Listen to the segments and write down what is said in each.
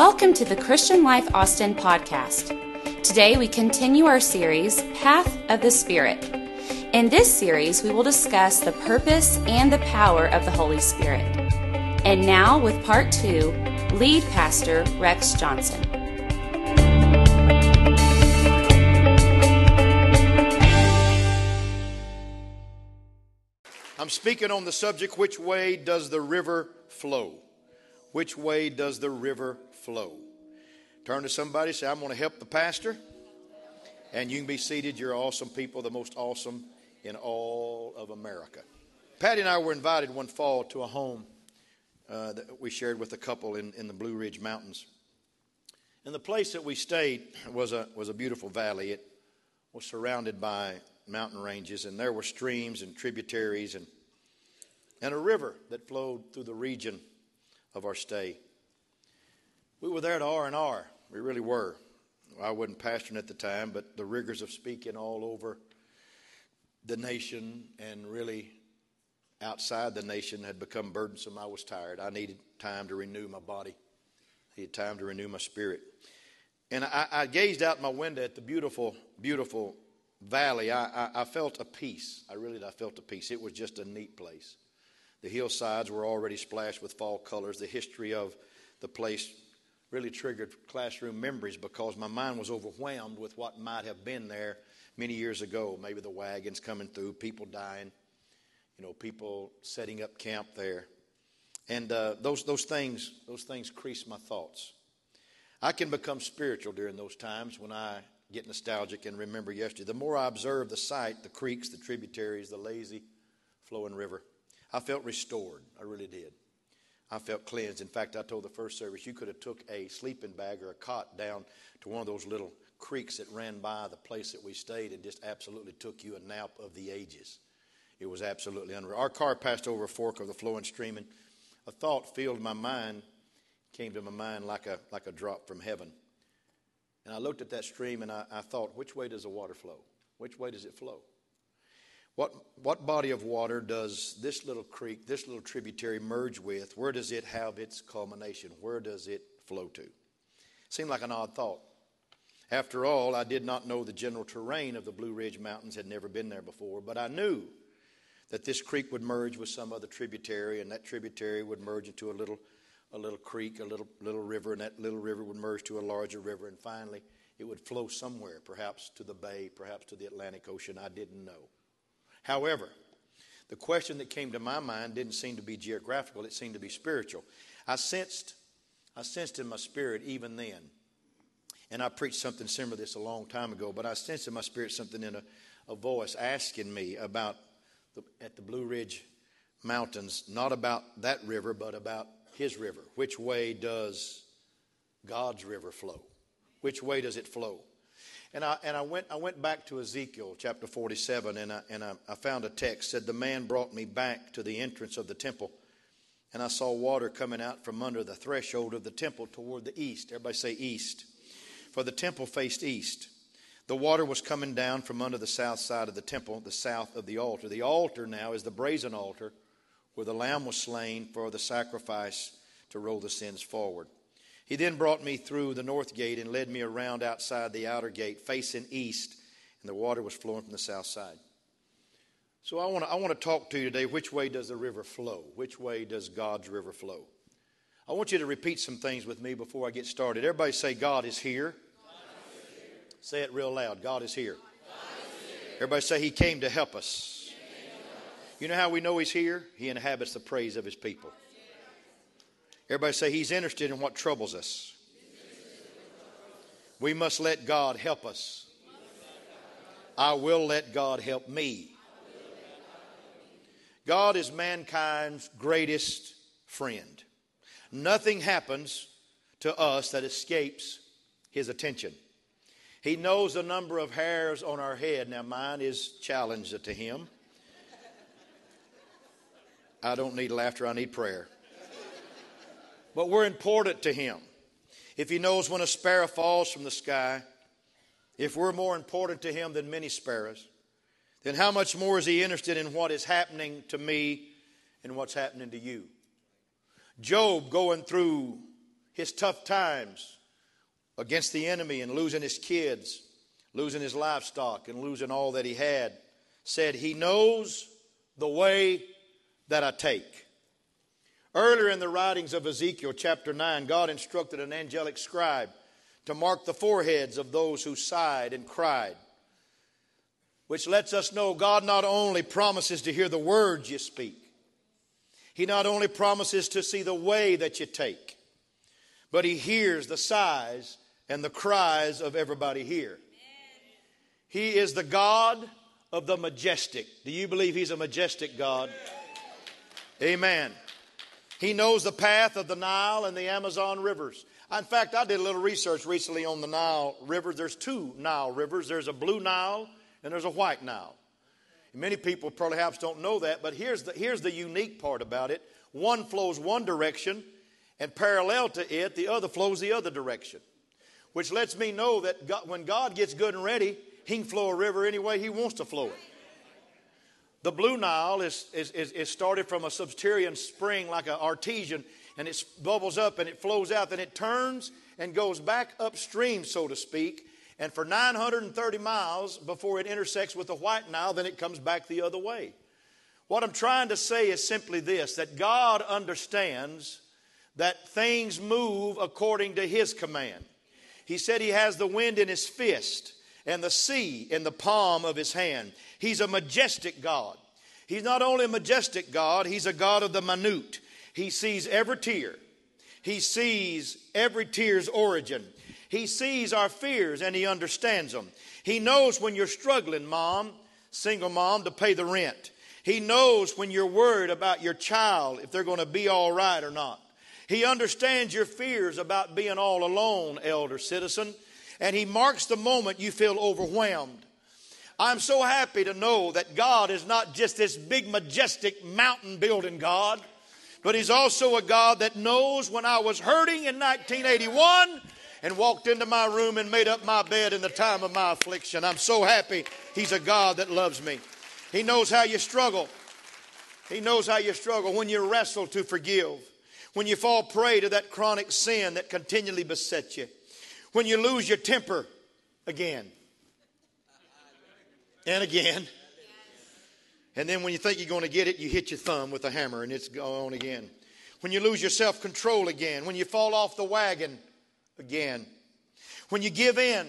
Welcome to the Christian Life Austin podcast. Today we continue our series, Path of the Spirit. In this series, we will discuss the purpose and the power of the Holy Spirit. And now, with part two, lead pastor Rex Johnson. I'm speaking on the subject which way does the river flow? Which way does the river flow? Turn to somebody, say, I'm going to help the pastor. And you can be seated. You're awesome people, the most awesome in all of America. Patty and I were invited one fall to a home uh, that we shared with a couple in, in the Blue Ridge Mountains. And the place that we stayed was a, was a beautiful valley. It was surrounded by mountain ranges, and there were streams and tributaries and, and a river that flowed through the region of our stay. We were there at R&R. We really were. I wasn't pastoring at the time, but the rigors of speaking all over the nation and really outside the nation had become burdensome. I was tired. I needed time to renew my body. I needed time to renew my spirit. And I, I gazed out my window at the beautiful, beautiful valley, I, I, I, felt a peace. I really I felt a peace. It was just a neat place. The hillsides were already splashed with fall colors. The history of the place really triggered classroom memories because my mind was overwhelmed with what might have been there many years ago. Maybe the wagons coming through, people dying, you know, people setting up camp there. And uh, those, those, things, those things crease my thoughts. I can become spiritual during those times when I get nostalgic and remember yesterday. The more I observe the sight, the creeks, the tributaries, the lazy flowing river, I felt restored. I really did. I felt cleansed. In fact, I told the first service you could have took a sleeping bag or a cot down to one of those little creeks that ran by the place that we stayed and just absolutely took you a nap of the ages. It was absolutely unreal. Our car passed over a fork of the flowing stream, and a thought filled my mind, came to my mind like a, like a drop from heaven. And I looked at that stream and I, I thought, which way does the water flow? Which way does it flow? What, what body of water does this little creek, this little tributary merge with? Where does it have its culmination? Where does it flow to? Seemed like an odd thought. After all, I did not know the general terrain of the Blue Ridge Mountains, had never been there before, but I knew that this creek would merge with some other tributary, and that tributary would merge into a little a little creek, a little, little river, and that little river would merge to a larger river, and finally it would flow somewhere, perhaps to the bay, perhaps to the Atlantic Ocean. I didn't know. However, the question that came to my mind didn't seem to be geographical, it seemed to be spiritual. I sensed, I sensed in my spirit even then, and I preached something similar to this a long time ago, but I sensed in my spirit something in a, a voice asking me about the, at the Blue Ridge Mountains, not about that river, but about his river? Which way does God's river flow? Which way does it flow? And I, and I, went, I went back to Ezekiel chapter 47 and, I, and I, I found a text said, The man brought me back to the entrance of the temple, and I saw water coming out from under the threshold of the temple toward the east. Everybody say east. For the temple faced east. The water was coming down from under the south side of the temple, the south of the altar. The altar now is the brazen altar where the lamb was slain for the sacrifice to roll the sins forward. He then brought me through the north gate and led me around outside the outer gate, facing east, and the water was flowing from the south side. So I want to I want to talk to you today. Which way does the river flow? Which way does God's river flow? I want you to repeat some things with me before I get started. Everybody say, God is here. God is here. Say it real loud. God is here. God is here. Everybody say, He came to help us. You know how we know He's here? He inhabits the praise of His people. Everybody say He's interested in what troubles us. We must let God help us. I will let God help me. God is mankind's greatest friend. Nothing happens to us that escapes his attention. He knows the number of hairs on our head. Now, mine is challenged to him. I don't need laughter, I need prayer. But we're important to Him. If He knows when a sparrow falls from the sky, if we're more important to Him than many sparrows, then how much more is He interested in what is happening to me and what's happening to you? Job going through his tough times against the enemy and losing his kids, losing his livestock, and losing all that he had, said, He knows the way that I take. Earlier in the writings of Ezekiel chapter 9, God instructed an angelic scribe to mark the foreheads of those who sighed and cried, which lets us know God not only promises to hear the words you speak, He not only promises to see the way that you take, but He hears the sighs and the cries of everybody here. He is the God of the majestic. Do you believe He's a majestic God? Amen. He knows the path of the Nile and the Amazon rivers. In fact, I did a little research recently on the Nile River. There's two Nile rivers there's a blue Nile and there's a white Nile. Many people perhaps don't know that, but here's the, here's the unique part about it one flows one direction, and parallel to it, the other flows the other direction, which lets me know that God, when God gets good and ready, He can flow a river any way He wants to flow it. The Blue Nile is, is, is, is started from a subterranean spring like an artesian, and it bubbles up and it flows out. Then it turns and goes back upstream, so to speak, and for 930 miles before it intersects with the White Nile, then it comes back the other way. What I'm trying to say is simply this that God understands that things move according to His command. He said He has the wind in His fist and the sea in the palm of his hand. He's a majestic God. He's not only a majestic God, he's a God of the minute. He sees every tear. He sees every tear's origin. He sees our fears and he understands them. He knows when you're struggling, mom, single mom, to pay the rent. He knows when you're worried about your child, if they're going to be all right or not. He understands your fears about being all alone, elder citizen and He marks the moment you feel overwhelmed. I'm so happy to know that God is not just this big, majestic mountain building God, but He's also a God that knows when I was hurting in 1981 and walked into my room and made up my bed in the time of my affliction. I'm so happy He's a God that loves me. He knows how you struggle. He knows how you struggle when you wrestle to forgive, when you fall prey to that chronic sin that continually besets you when you lose your temper again and again. And then when you think you're going to get it, you hit your thumb with a hammer and it's on again. When you lose your self control again. When you fall off the wagon again. When you give in.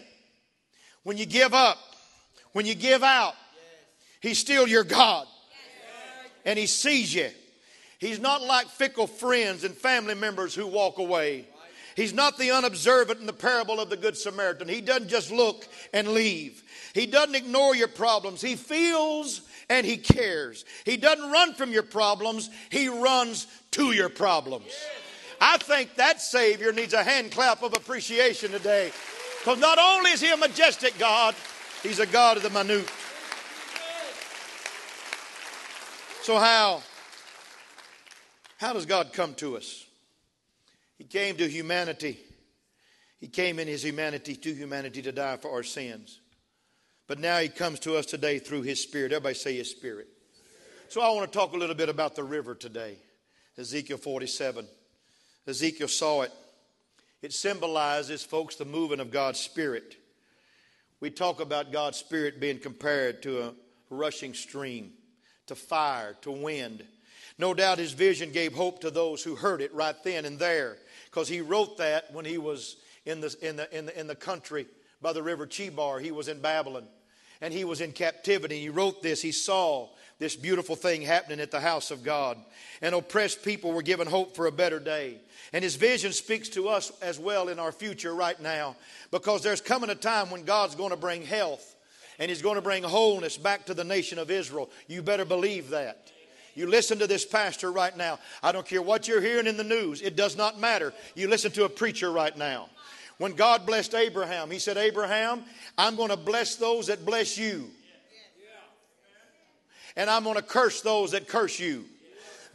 When you give up. When you give out. He's still your God. And He sees you. He's not like fickle friends and family members who walk away. He's not the unobservant in the parable of the Good Samaritan. He doesn't just look and leave. He doesn't ignore your problems. He feels and he cares. He doesn't run from your problems, he runs to your problems. I think that Savior needs a hand clap of appreciation today. Because not only is he a majestic God, he's a God of the minute. So, how? How does God come to us? He came to humanity. He came in his humanity to humanity to die for our sins. But now he comes to us today through his spirit. Everybody say his spirit. So I want to talk a little bit about the river today. Ezekiel 47. Ezekiel saw it. It symbolizes, folks, the moving of God's spirit. We talk about God's spirit being compared to a rushing stream, to fire, to wind. No doubt his vision gave hope to those who heard it right then and there because he wrote that when he was in the, in, the, in, the, in the country by the river Chebar. He was in Babylon and he was in captivity. He wrote this. He saw this beautiful thing happening at the house of God. And oppressed people were given hope for a better day. And his vision speaks to us as well in our future right now because there's coming a time when God's going to bring health and he's going to bring wholeness back to the nation of Israel. You better believe that. You listen to this pastor right now. I don't care what you're hearing in the news, it does not matter. You listen to a preacher right now. When God blessed Abraham, he said, Abraham, I'm going to bless those that bless you. And I'm going to curse those that curse you.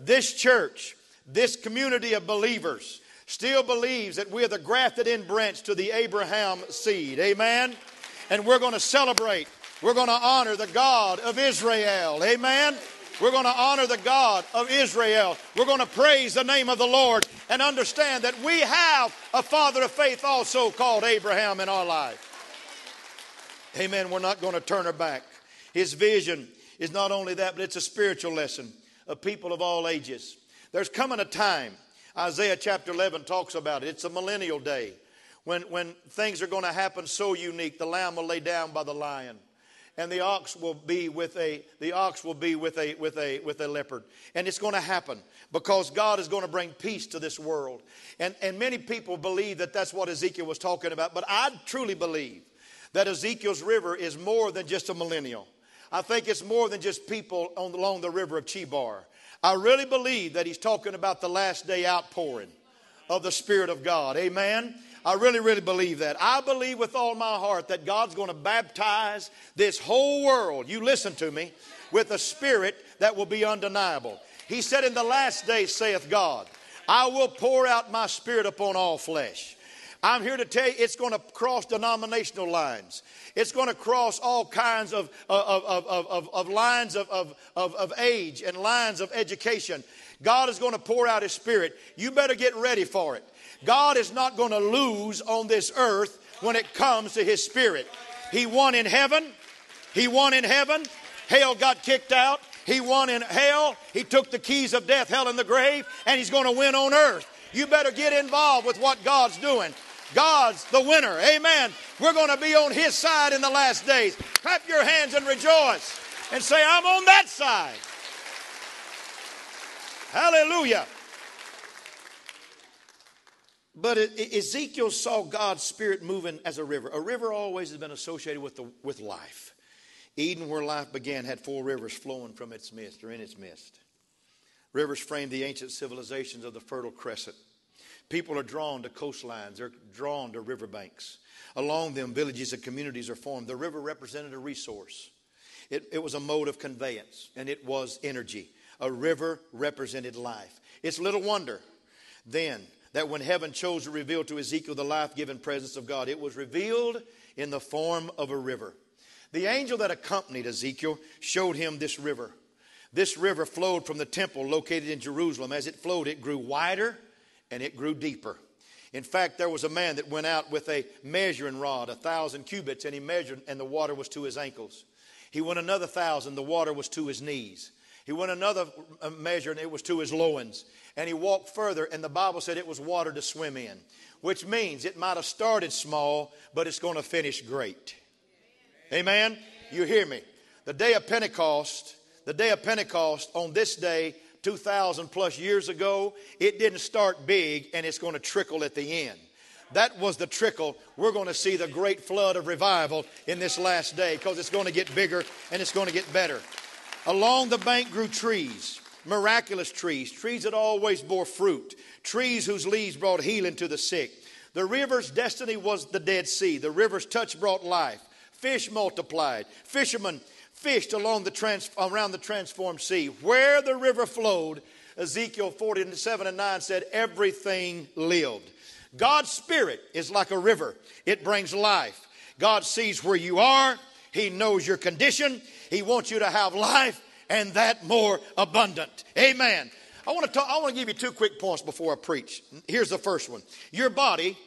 This church, this community of believers, still believes that we're the grafted in branch to the Abraham seed. Amen? And we're going to celebrate. We're going to honor the God of Israel. Amen? We're going to honor the God of Israel. We're going to praise the name of the Lord and understand that we have a father of faith also called Abraham in our life. Amen. We're not going to turn our back. His vision is not only that, but it's a spiritual lesson of people of all ages. There's coming a time, Isaiah chapter 11 talks about it. It's a millennial day when, when things are going to happen so unique. The lamb will lay down by the lion and the ox will be with a the ox will be with a with a with a leopard. And it's going to happen because god is going to bring peace to this world. And and many people believe that that's what ezekiel was talking about but i truly believe that ezekiel's river is more than just a millennial i think it's more than just people on, along the river of chebar. I really believe that he's talking about the last day outpouring of the spirit of god. Amen I really, really believe that. I believe with all my heart that God's going to baptize this whole world, you listen to me, with a spirit that will be undeniable. He said, In the last days, saith God, I will pour out my spirit upon all flesh. I'm here to tell you it's going to cross denominational lines. It's going to cross all kinds of, of, of, of, of lines of, of, of age and lines of education. God is going to pour out His Spirit. You better get ready for it. God is not going to lose on this earth when it comes to His Spirit. He won in heaven. He won in heaven. Hell got kicked out. He won in hell. He took the keys of death, hell, and the grave, and He's going to win on earth. You better get involved with what God's doing. God's the winner. Amen. We're going to be on His side in the last days. Clap your hands and rejoice and say, I'm on that side. Hallelujah. But Ezekiel saw God's Spirit moving as a river. A river always has been associated with, the, with life. Eden, where life began, had four rivers flowing from its midst or in its midst. Rivers framed the ancient civilizations of the Fertile Crescent. People are drawn to coastlines, they're drawn to riverbanks. Along them, villages and communities are formed. The river represented a resource, it, it was a mode of conveyance, and it was energy. A river represented life. It's little wonder then that when heaven chose to reveal to Ezekiel the life giving presence of God, it was revealed in the form of a river. The angel that accompanied Ezekiel showed him this river. This river flowed from the temple located in Jerusalem. As it flowed, it grew wider and it grew deeper. In fact, there was a man that went out with a measuring rod, a thousand cubits, and he measured, and the water was to his ankles. He went another thousand, the water was to his knees. He went another uh, measure, and it was to his loins. And he walked further, and the Bible said it was water to swim in, which means it might have started small, but it's going to finish great. Amen? You hear me? The day of Pentecost, the day of Pentecost, on this day, 2,000 plus years ago, it didn't start big and it's going to trickle at the end. That was the trickle. We're going to see the great flood of revival in this last day because it's going to get bigger and it's going to get better. Along the bank grew trees, miraculous trees, trees that always bore fruit, trees whose leaves brought healing to the sick. The river's destiny was the Dead Sea. The river's touch brought life. Fish multiplied. Fishermen fished along the trans- around the transformed sea. Where the river flowed, Ezekiel 47 and 9 said, everything lived. God's Spirit is like a river, it brings life. God sees where you are, He knows your condition, he wants you to have life and that more abundant. Amen. I want to talk, I want to give you two quick points before I preach. Here's the first one. Your body,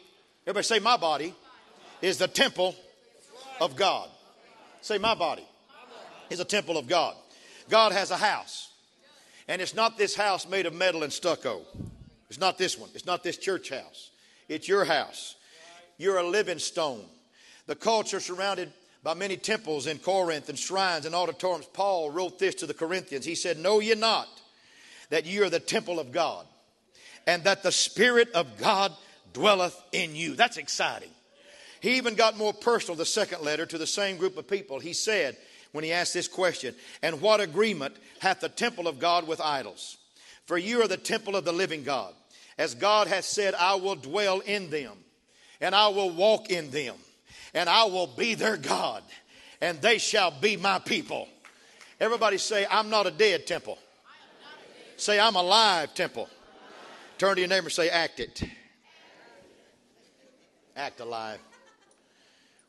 everybody say my body is the temple of God. Say my body is a temple of God. God has a house. And it's not this house made of metal and stucco. It's not this one. It's not this church house. It's your house. You're a living stone. The culture surrounded by many temples in Corinth and shrines and auditoriums. Paul wrote this to the Corinthians. He said, Know ye not that ye are the temple of God, and that the Spirit of God dwelleth in you. That's exciting. He even got more personal, the second letter to the same group of people. He said, when he asked this question, And what agreement hath the temple of God with idols? For you are the temple of the living God. As God hath said, I will dwell in them, and I will walk in them and I will be their God, and they shall be my people. Everybody say, I'm not a dead temple. Say, I'm a live temple. Turn to your neighbor and say, act it. Act alive.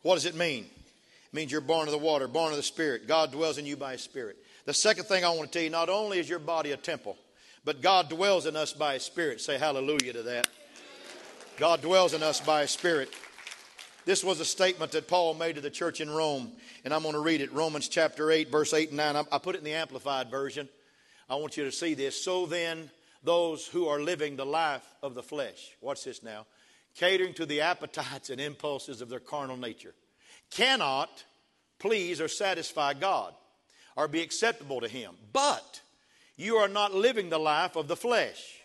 What does it mean? It means you're born of the water, born of the Spirit. God dwells in you by His Spirit. The second thing I want to tell you not only is your body a temple, but God dwells in us by His Spirit. Say hallelujah to that. God dwells in us by His Spirit. This was a statement that Paul made to the church in Rome, and I'm going to read it Romans chapter 8, verse 8 and 9. I put it in the Amplified Version. I want you to see this. So then, those who are living the life of the flesh, watch this now, catering to the appetites and impulses of their carnal nature, cannot please or satisfy God or be acceptable to Him. But you are not living the life of the flesh,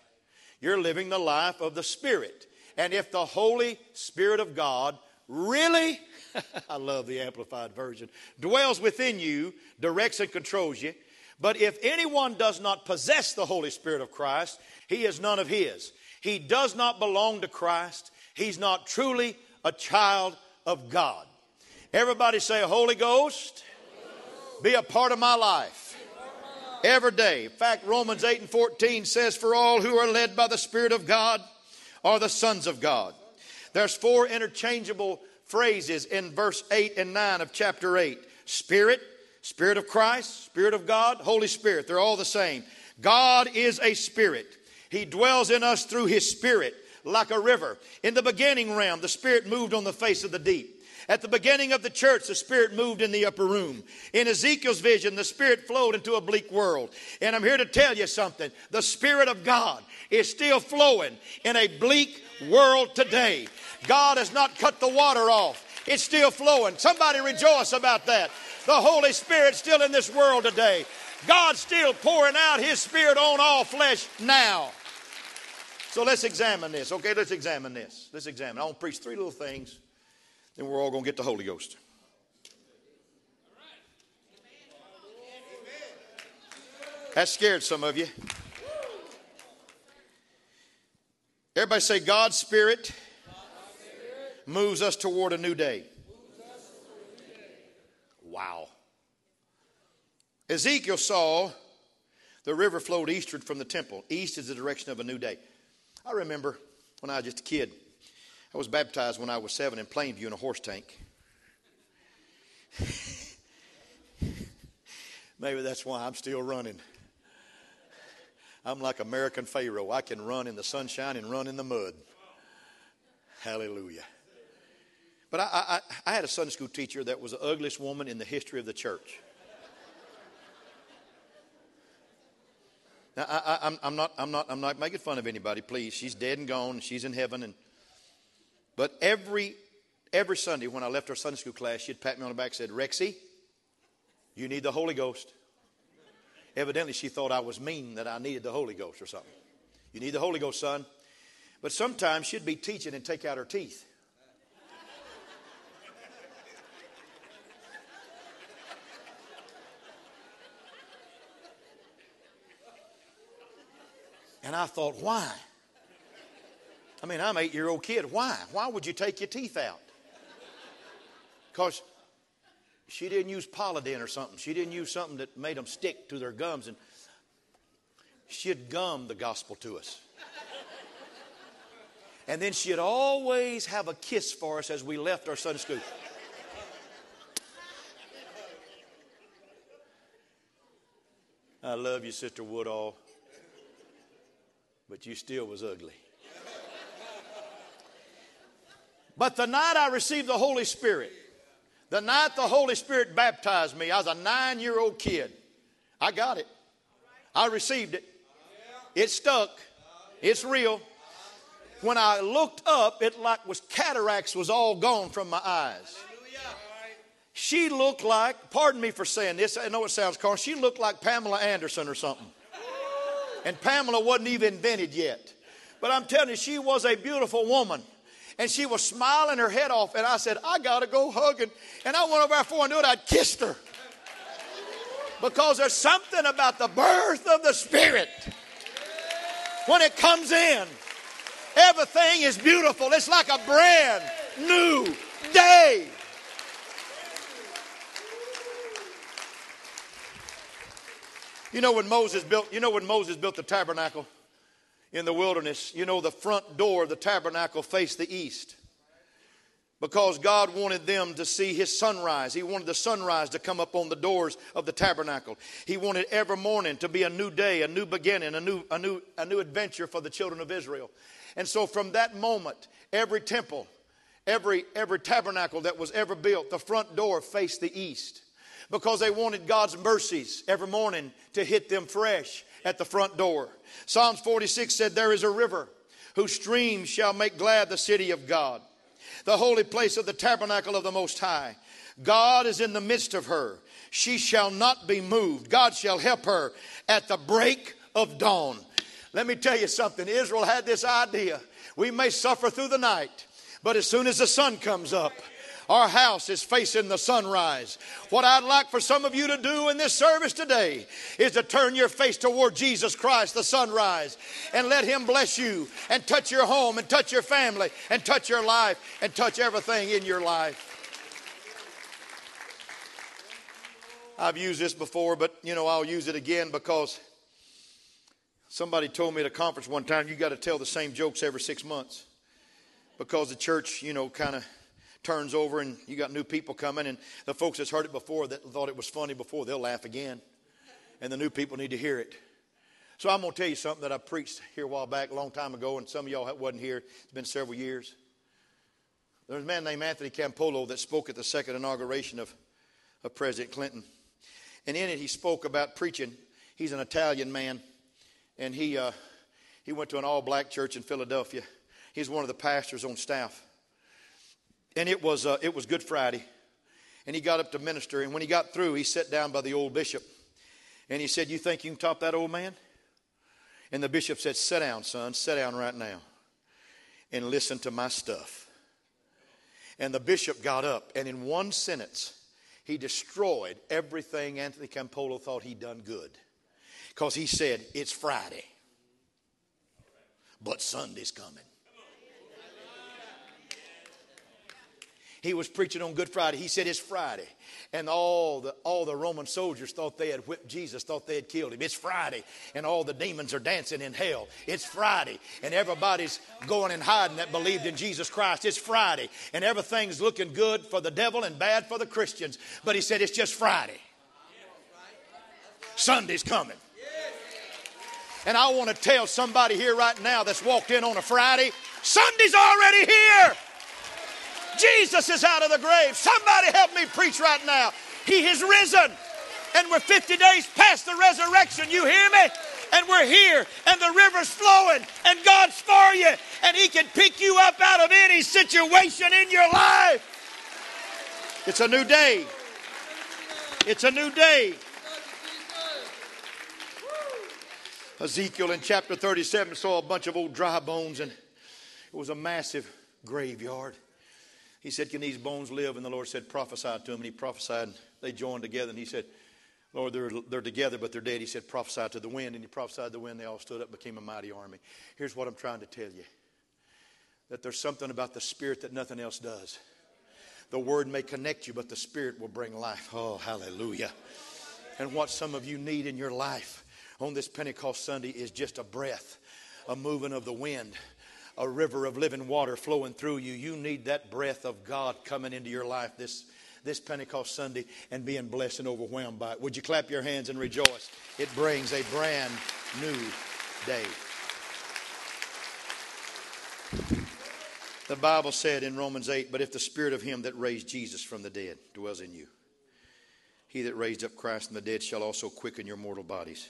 you're living the life of the Spirit. And if the Holy Spirit of God really, I love the Amplified Version, dwells within you, directs and controls you, but if anyone does not possess the Holy Spirit of Christ, he is none of his. He does not belong to Christ. He's not truly a child of God. Everybody say, Holy Ghost, be a part of my life every day. In fact, Romans 8 and 14 says, For all who are led by the Spirit of God are the sons of God. There's four interchangeable phrases in verse 8 and 9 of chapter 8 Spirit, Spirit of Christ, Spirit of God, Holy Spirit. They're all the same. God is a spirit. He dwells in us through His Spirit like a river. In the beginning realm, the Spirit moved on the face of the deep. At the beginning of the church, the Spirit moved in the upper room. In Ezekiel's vision, the Spirit flowed into a bleak world. And I'm here to tell you something. The Spirit of God is still flowing in a bleak world today. God has not cut the water off. It's still flowing. Somebody rejoice about that. The Holy Spirit's still in this world today. God's still pouring out His Spirit on all flesh now. So let's examine this. Okay, let's examine this. Let's examine. I want to preach three little things, then we're all going to get the Holy Ghost. That scared some of you. Everybody say, God's Spirit moves us toward a new day. Wow. Ezekiel saw the river flowed eastward from the temple. East is the direction of a new day. I remember when I was just a kid, I was baptized when I was seven in Plainview in a horse tank. Maybe that's why I'm still running. I'm like American Pharoah. I can run in the sunshine and run in the mud. Hallelujah. But I, I, I had a Sunday school teacher that was the ugliest woman in the history of the church. Now, I, am not, I'm, not, I'm not making fun of anybody, please. She's dead and gone. She's in heaven. And, but every, every Sunday when I left our Sunday school class, she'd pat me on the back and said, Rexy, you need the Holy Ghost. Evidently, she thought I was mean that I needed the Holy Ghost or something. You need the Holy Ghost, son. But sometimes she'd be teaching and take out her teeth. And I thought, why? I mean, I'm an eight year old kid. Why? Why would you take your teeth out? Because she didn't use Polident or something. She didn't use something that made them stick to their gums. And she'd gum the gospel to us. And then she'd always have a kiss for us as we left our Sunday school. I love you, Sister Woodall but you still was ugly. But the night I received the Holy Spirit, the night the Holy Spirit baptized me, I was a nine year old kid. I got it. I received it. It stuck. It's real. When I looked up, it like was cataracts was all gone from my eyes. She looked like, pardon me for saying this, I know it sounds corny, she looked like Pamela Anderson or something and Pamela wasn't even invented yet. But I'm telling you, she was a beautiful woman. And she was smiling her head off. And I said, I got to go hugging. And I went over before I knew it, I kissed her. Because there's something about the birth of the Spirit. When it comes in, everything is beautiful. It's like a brand new day. You know when Moses built, you know when Moses built the tabernacle in the wilderness, you know the front door of the tabernacle faced the east. because God wanted them to see his sunrise. He wanted the sunrise to come up on the doors of the tabernacle. He wanted every morning to be a new day, a new beginning, a new, a new, a new adventure for the children of Israel. And so from that moment, every temple, every, every tabernacle that was ever built, the front door faced the east because they wanted God's mercies every morning to hit them fresh at the front door. Psalms 46 said, There is a river whose streams shall make glad the city of God the holy place of the tabernacle of the Most High. God is in the midst of her. She shall not be moved. God shall help her at the break of dawn. Let me tell you something. Israel had this idea. We may suffer through the night, but as soon as the sun comes up, our house is facing the sunrise. What I'd like for some of you to do in this service today is to turn your face toward Jesus Christ, the sunrise, and let Him bless you and touch your home and touch your family and touch your life and touch everything in your life. I've used this before, but you know, I'll use it again because somebody told me at a conference one time you got to tell the same jokes every six months because the church, you know, kind of turns over and you got new people coming, and the folks that's heard it before that thought it was funny before, they'll laugh again. And the new people need to hear it. So I'm going to tell you something that I preached here a while back, a long time ago, and some of y'all wasn't here. It's been several years. There was a man named Anthony Campolo that spoke at the second inauguration of, of President Clinton. And in it, he spoke about preaching. He's an Italian man, and he, uh, he went to an all black church in Philadelphia. He's one of the pastors on staff. And it was, uh, it was Good Friday. And he got up to minister. And when he got through, he sat down by the old bishop. And he said, You think you can top that old man? And the bishop said, Sit down, son. Sit down right now and listen to my stuff. And the bishop got up. And in one sentence, he destroyed everything Anthony Campolo thought he'd done good. Because he said, It's Friday, but Sunday's coming. He was preaching on Good Friday. He said, It's Friday. And all the, all the Roman soldiers thought they had whipped Jesus, thought they had killed him. It's Friday. And all the demons are dancing in hell. It's Friday. And everybody's going and hiding that believed in Jesus Christ. It's Friday. And everything's looking good for the devil and bad for the Christians. But he said, It's just Friday. Sunday's coming. And I want to tell somebody here right now that's walked in on a Friday Sunday's already here. Jesus is out of the grave. Somebody help me preach right now. He has risen. And we're 50 days past the resurrection. You hear me? And we're here, and the river's flowing, and God's for you, and He can pick you up out of any situation in your life. It's a new day. It's a new day. Ezekiel in chapter 37 saw a bunch of old dry bones, and it was a massive graveyard. He said, Can these bones live? And the Lord said, Prophesy to them. And he prophesied. And They joined together. And he said, Lord, they're, they're together, but they're dead. He said, Prophesy to the wind. And he prophesied the wind. They all stood up, became a mighty army. Here's what I'm trying to tell you that there's something about the Spirit that nothing else does. The Word may connect you, but the Spirit will bring life. Oh, hallelujah. And what some of you need in your life on this Pentecost Sunday is just a breath, a moving of the wind a river of living water flowing through you. You need that breath of God coming into your life this, this Pentecost Sunday and being blessed and overwhelmed by it. Would you clap your hands and rejoice? It brings a brand new day. The Bible said in Romans 8, but if the spirit of him that raised Jesus from the dead dwells in you, he that raised up Christ from the dead shall also quicken your mortal bodies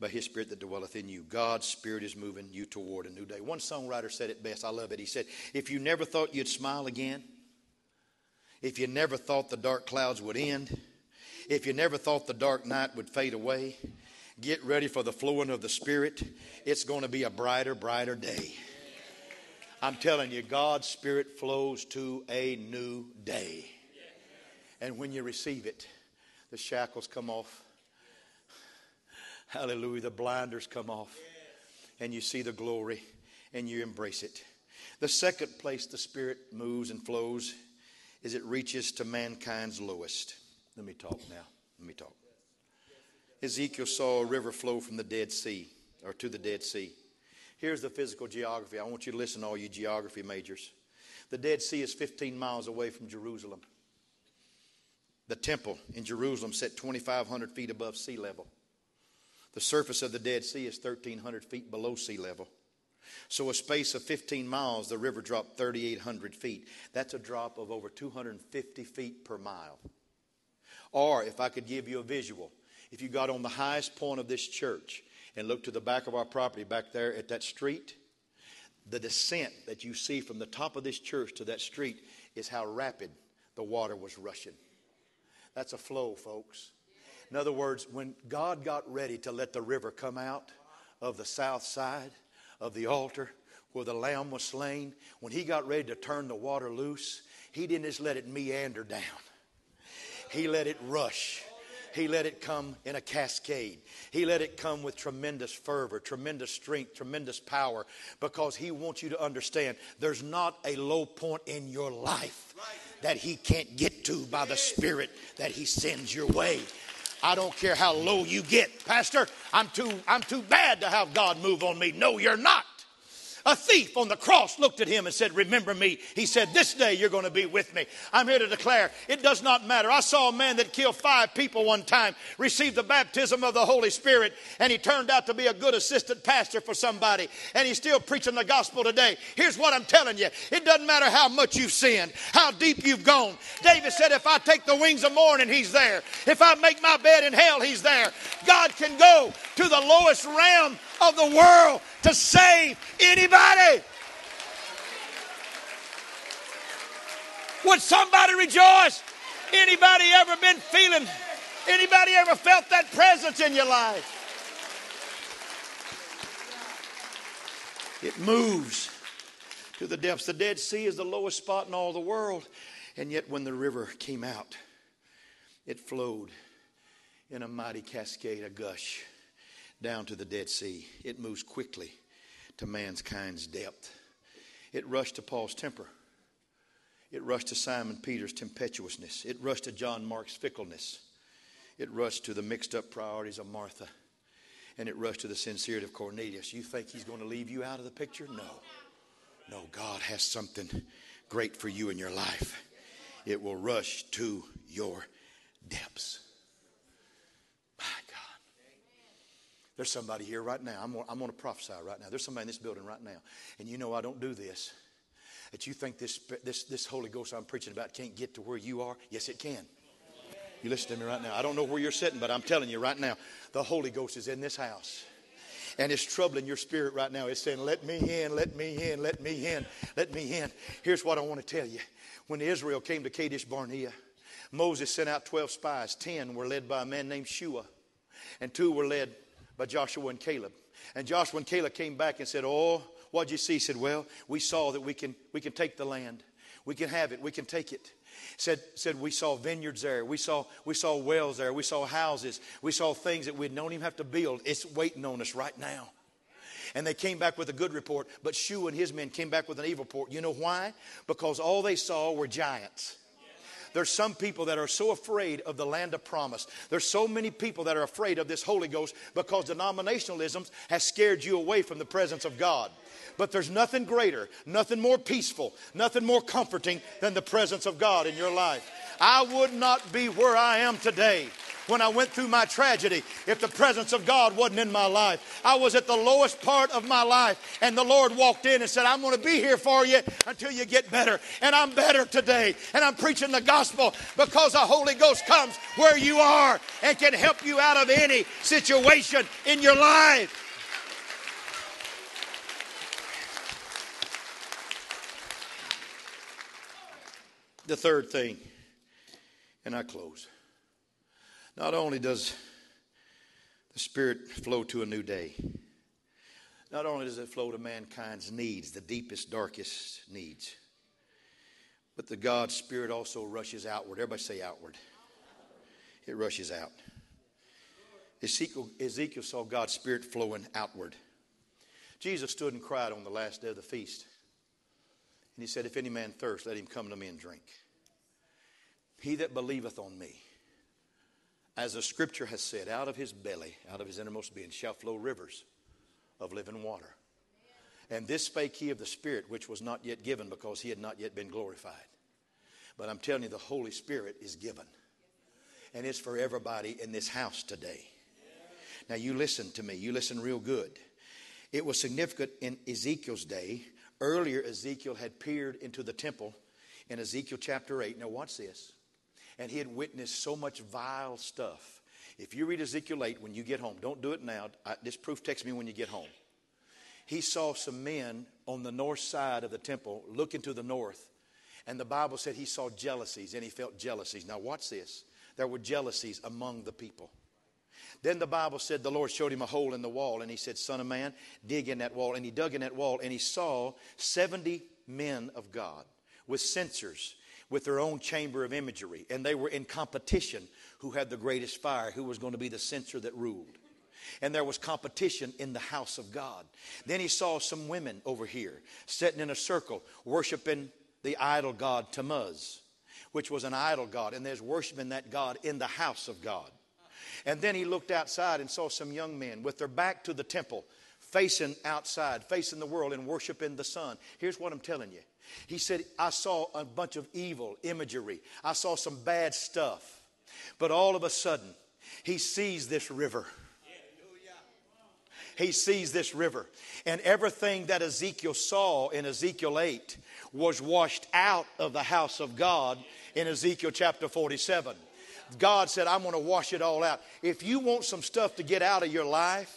by his spirit that dwelleth in you. God's spirit is moving you toward a new day. One songwriter said it best. I love it. He said, If you never thought you'd smile again, if you never thought the dark clouds would end, if you never thought the dark night would fade away, get ready for the flowing of the Spirit. It's going to be a brighter, brighter day. I'm telling you, God's Spirit flows to a new day. And when you receive it, the shackles come off Hallelujah. The blinders come off and you see the glory and you embrace it. The second place the Spirit moves and flows is it reaches to mankind's lowest. Let me talk now. Let me talk. Ezekiel saw a river flow from the Dead Sea or to the Dead Sea. Here's the physical geography. I want you to listen, all you geography majors. The Dead Sea is 15 miles away from Jerusalem. The temple in Jerusalem set 2,500 feet above sea level. The surface of the Dead Sea is 1,300 feet below sea level. So, a space of 15 miles, the river dropped 3,800 feet. That's a drop of over 250 feet per mile. Or, if I could give you a visual, if you got on the highest point of this church and looked to the back of our property back there at that street, the descent that you see from the top of this church to that street is how rapid the water was rushing. That's a flow, folks. In other words, when God got ready to let the river come out of the south side of the altar where the lamb was slain, when he got ready to turn the water loose, he didn't just let it meander down, he let it rush. He let it come in a cascade. He let it come with tremendous fervor, tremendous strength, tremendous power, because He wants you to understand there's not a low point in your life that He can't get to by the Spirit that He sends your way. I don't care how low you get. Pastor, I'm too, I'm too bad to have God move on me. No, you're not. A thief on the cross looked at him and said, Remember me. He said, This day you're going to be with me. I'm here to declare it does not matter. I saw a man that killed five people one time, received the baptism of the Holy Spirit, and he turned out to be a good assistant pastor for somebody. And he's still preaching the gospel today. Here's what I'm telling you it doesn't matter how much you've sinned, how deep you've gone. David said, If I take the wings of morning, he's there. If I make my bed in hell, he's there. God can go to the lowest realm of the world to save anybody. Would somebody rejoice? Anybody ever been feeling, anybody ever felt that presence in your life? It moves to the depths. The Dead Sea is the lowest spot in all the world. And yet, when the river came out, it flowed in a mighty cascade, a gush down to the Dead Sea. It moves quickly to mankind's depth. It rushed to Paul's temper. It rushed to Simon Peter's tempestuousness. It rushed to John Mark's fickleness. It rushed to the mixed up priorities of Martha. And it rushed to the sincerity of Cornelius. You think he's going to leave you out of the picture? No. No, God has something great for you in your life. It will rush to your depths. There's somebody here right now. I'm, I'm going to prophesy right now. There's somebody in this building right now. And you know I don't do this. That you think this, this, this Holy Ghost I'm preaching about can't get to where you are? Yes, it can. You listen to me right now. I don't know where you're sitting, but I'm telling you right now, the Holy Ghost is in this house. And it's troubling your spirit right now. It's saying, Let me in, let me in, let me in, let me in. Here's what I want to tell you. When Israel came to Kadesh Barnea, Moses sent out 12 spies. 10 were led by a man named Shua, and two were led by Joshua and Caleb. And Joshua and Caleb came back and said, Oh, what'd you see? He said, Well, we saw that we can, we can take the land. We can have it. We can take it. Said, said we saw vineyards there. We saw, we saw wells there. We saw houses. We saw things that we don't even have to build. It's waiting on us right now. And they came back with a good report, but Shu and his men came back with an evil report. You know why? Because all they saw were giants. There's some people that are so afraid of the land of promise. There's so many people that are afraid of this Holy Ghost because denominationalism has scared you away from the presence of God. But there's nothing greater, nothing more peaceful, nothing more comforting than the presence of God in your life. I would not be where I am today when I went through my tragedy if the presence of God wasn't in my life. I was at the lowest part of my life, and the Lord walked in and said, I'm going to be here for you until you get better. And I'm better today. And I'm preaching the gospel because the Holy Ghost comes where you are and can help you out of any situation in your life. The third thing, and I close. Not only does the Spirit flow to a new day, not only does it flow to mankind's needs, the deepest, darkest needs, but the God Spirit also rushes outward. Everybody say outward. It rushes out. Ezekiel, Ezekiel saw God's Spirit flowing outward. Jesus stood and cried on the last day of the feast. And he said, If any man thirst, let him come to me and drink. He that believeth on me, as the scripture has said, out of his belly, out of his innermost being, shall flow rivers of living water. And this spake he of the Spirit, which was not yet given because he had not yet been glorified. But I'm telling you, the Holy Spirit is given. And it's for everybody in this house today. Now, you listen to me. You listen real good. It was significant in Ezekiel's day. Earlier, Ezekiel had peered into the temple in Ezekiel chapter 8. Now, watch this. And he had witnessed so much vile stuff. If you read Ezekiel 8 when you get home, don't do it now. I, this proof text me when you get home. He saw some men on the north side of the temple looking to the north. And the Bible said he saw jealousies and he felt jealousies. Now, watch this. There were jealousies among the people. Then the Bible said the Lord showed him a hole in the wall, and he said, Son of man, dig in that wall. And he dug in that wall, and he saw 70 men of God with censers, with their own chamber of imagery. And they were in competition who had the greatest fire, who was going to be the censor that ruled. And there was competition in the house of God. Then he saw some women over here sitting in a circle, worshiping the idol god Tammuz, which was an idol god. And there's worshiping that god in the house of God. And then he looked outside and saw some young men with their back to the temple, facing outside, facing the world, and worshiping the sun. Here's what I'm telling you. He said, I saw a bunch of evil imagery, I saw some bad stuff. But all of a sudden, he sees this river. He sees this river. And everything that Ezekiel saw in Ezekiel 8 was washed out of the house of God in Ezekiel chapter 47. God said, I'm going to wash it all out. If you want some stuff to get out of your life,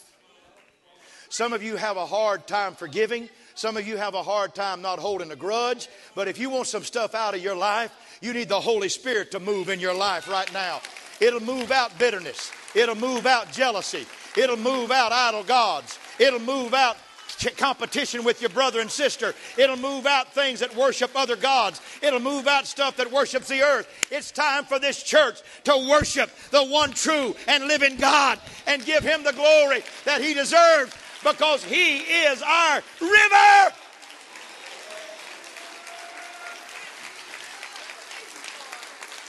some of you have a hard time forgiving. Some of you have a hard time not holding a grudge. But if you want some stuff out of your life, you need the Holy Spirit to move in your life right now. It'll move out bitterness. It'll move out jealousy. It'll move out idol gods. It'll move out competition with your brother and sister. It'll move out things that worship other gods. It'll move out stuff that worships the earth. It's time for this church to worship the one true and living God and give him the glory that he deserves because he is our river.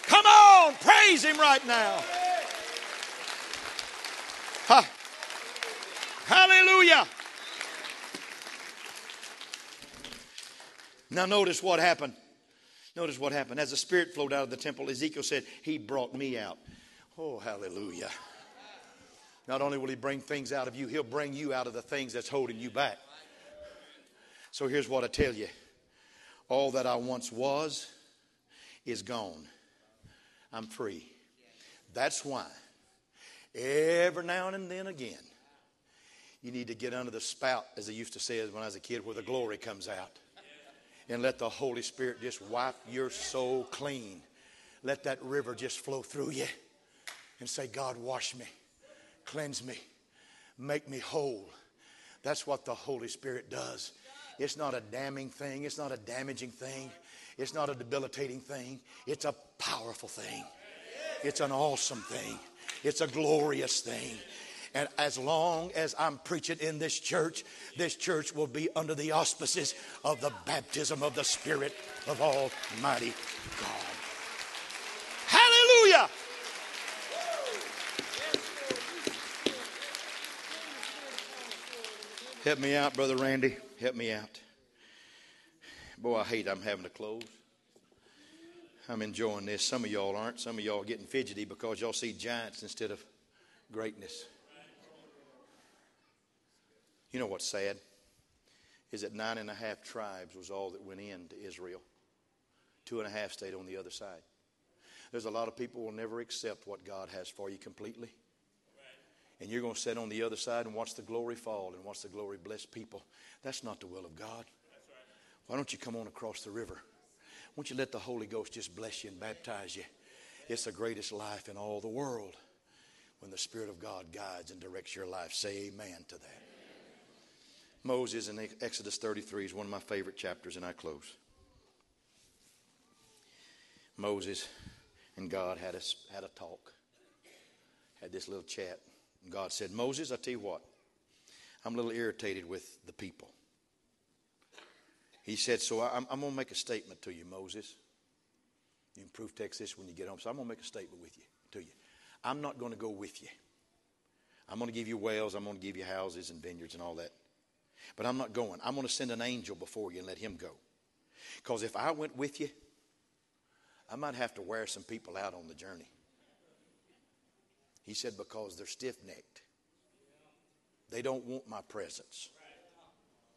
Come on, praise him right now. Ha. Hallelujah. Now, notice what happened. Notice what happened. As the Spirit flowed out of the temple, Ezekiel said, He brought me out. Oh, hallelujah. Not only will He bring things out of you, He'll bring you out of the things that's holding you back. So here's what I tell you all that I once was is gone. I'm free. That's why every now and then again, you need to get under the spout, as they used to say when I was a kid, where the glory comes out and let the Holy Spirit just wipe your soul clean. Let that river just flow through you and say, God, wash me, cleanse me, make me whole. That's what the Holy Spirit does. It's not a damning thing, it's not a damaging thing, it's not a debilitating thing. It's a powerful thing, it's an awesome thing, it's a glorious thing. And as long as I'm preaching in this church, this church will be under the auspices of the baptism of the Spirit of Almighty God. Hallelujah! Help me out, Brother Randy. Help me out. Boy, I hate I'm having to close. I'm enjoying this. Some of y'all aren't. Some of y'all are getting fidgety because y'all see giants instead of greatness. You know what's sad? Is that nine and a half tribes was all that went into Israel. Two and a half stayed on the other side. There's a lot of people will never accept what God has for you completely. And you're going to sit on the other side and watch the glory fall and watch the glory bless people. That's not the will of God. Why don't you come on across the river? Why don't you let the Holy Ghost just bless you and baptize you? It's the greatest life in all the world when the Spirit of God guides and directs your life. Say amen to that. Moses in Exodus 33 is one of my favorite chapters, and I close. Moses and God had a, had a talk, had this little chat. And God said, Moses, I tell you what, I'm a little irritated with the people. He said, So I'm, I'm going to make a statement to you, Moses. You can proof text this when you get home. So I'm going to make a statement with you, to you. I'm not going to go with you. I'm going to give you wells, I'm going to give you houses and vineyards and all that. But I'm not going. I'm going to send an angel before you and let him go. Because if I went with you, I might have to wear some people out on the journey. He said, Because they're stiff necked. They don't want my presence.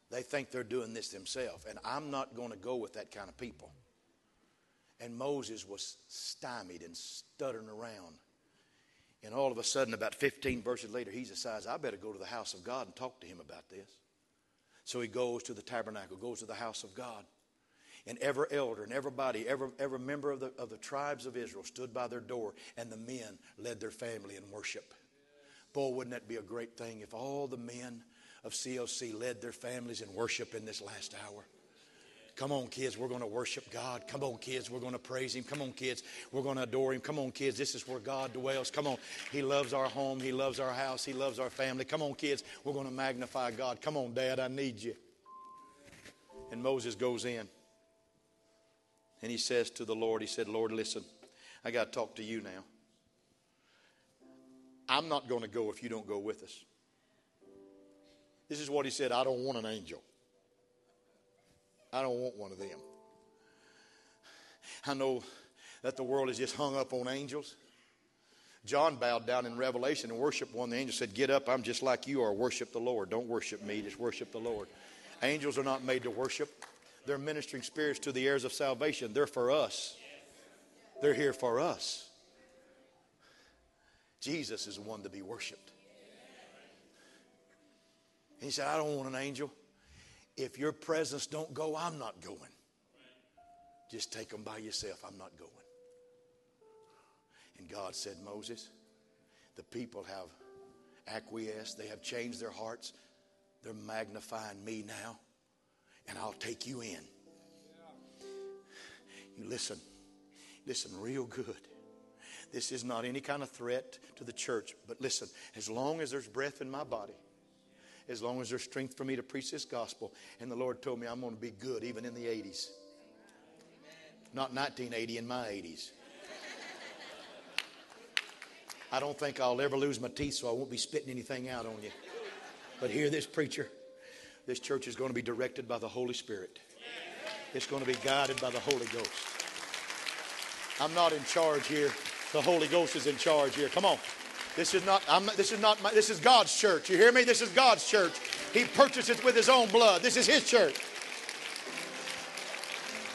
They think they're doing this themselves. And I'm not going to go with that kind of people. And Moses was stymied and stuttering around. And all of a sudden, about 15 verses later, he decides, I better go to the house of God and talk to him about this. So he goes to the tabernacle, goes to the house of God. And every elder and everybody, every, every member of the, of the tribes of Israel stood by their door, and the men led their family in worship. Boy, wouldn't that be a great thing if all the men of COC led their families in worship in this last hour? Come on, kids, we're going to worship God. Come on, kids, we're going to praise Him. Come on, kids, we're going to adore Him. Come on, kids, this is where God dwells. Come on, He loves our home, He loves our house, He loves our family. Come on, kids, we're going to magnify God. Come on, Dad, I need you. And Moses goes in and he says to the Lord, He said, Lord, listen, I got to talk to you now. I'm not going to go if you don't go with us. This is what he said I don't want an angel. I don't want one of them. I know that the world is just hung up on angels. John bowed down in Revelation and worshiped one. The angel said, Get up, I'm just like you are. Worship the Lord. Don't worship me, just worship the Lord. Angels are not made to worship, they're ministering spirits to the heirs of salvation. They're for us, they're here for us. Jesus is the one to be worshiped. He said, I don't want an angel. If your presence don't go, I'm not going. Just take them by yourself. I'm not going. And God said, Moses, the people have acquiesced. They have changed their hearts. They're magnifying me now. And I'll take you in. You listen. Listen real good. This is not any kind of threat to the church. But listen, as long as there's breath in my body, as long as there's strength for me to preach this gospel. And the Lord told me I'm going to be good even in the 80s. Not 1980, in my 80s. I don't think I'll ever lose my teeth, so I won't be spitting anything out on you. But hear this, preacher. This church is going to be directed by the Holy Spirit. It's going to be guided by the Holy Ghost. I'm not in charge here. The Holy Ghost is in charge here. Come on. This is not, I'm, this is not my, this is God's church. You hear me? This is God's church. He purchased it with his own blood. This is his church.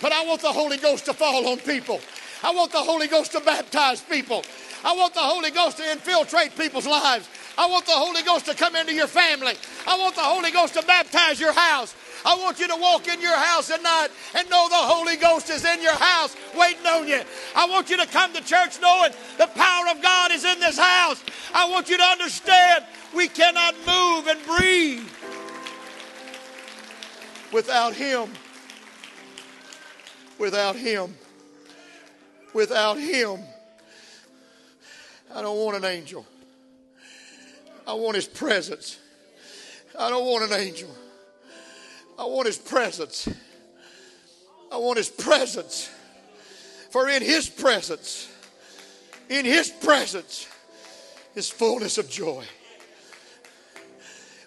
But I want the Holy Ghost to fall on people. I want the Holy Ghost to baptize people. I want the Holy Ghost to infiltrate people's lives. I want the Holy Ghost to come into your family. I want the Holy Ghost to baptize your house. I want you to walk in your house at night and know the Holy Ghost is in your house waiting on you. I want you to come to church knowing the power of God is in this house. I want you to understand we cannot move and breathe without Him. Without Him. Without Him. I don't want an angel. I want His presence. I don't want an angel. I want his presence. I want his presence. For in his presence, in his presence is fullness of joy.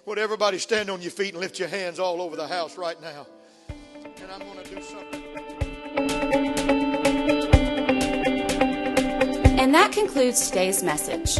Would everybody stand on your feet and lift your hands all over the house right now? And I'm going to do something. And that concludes today's message.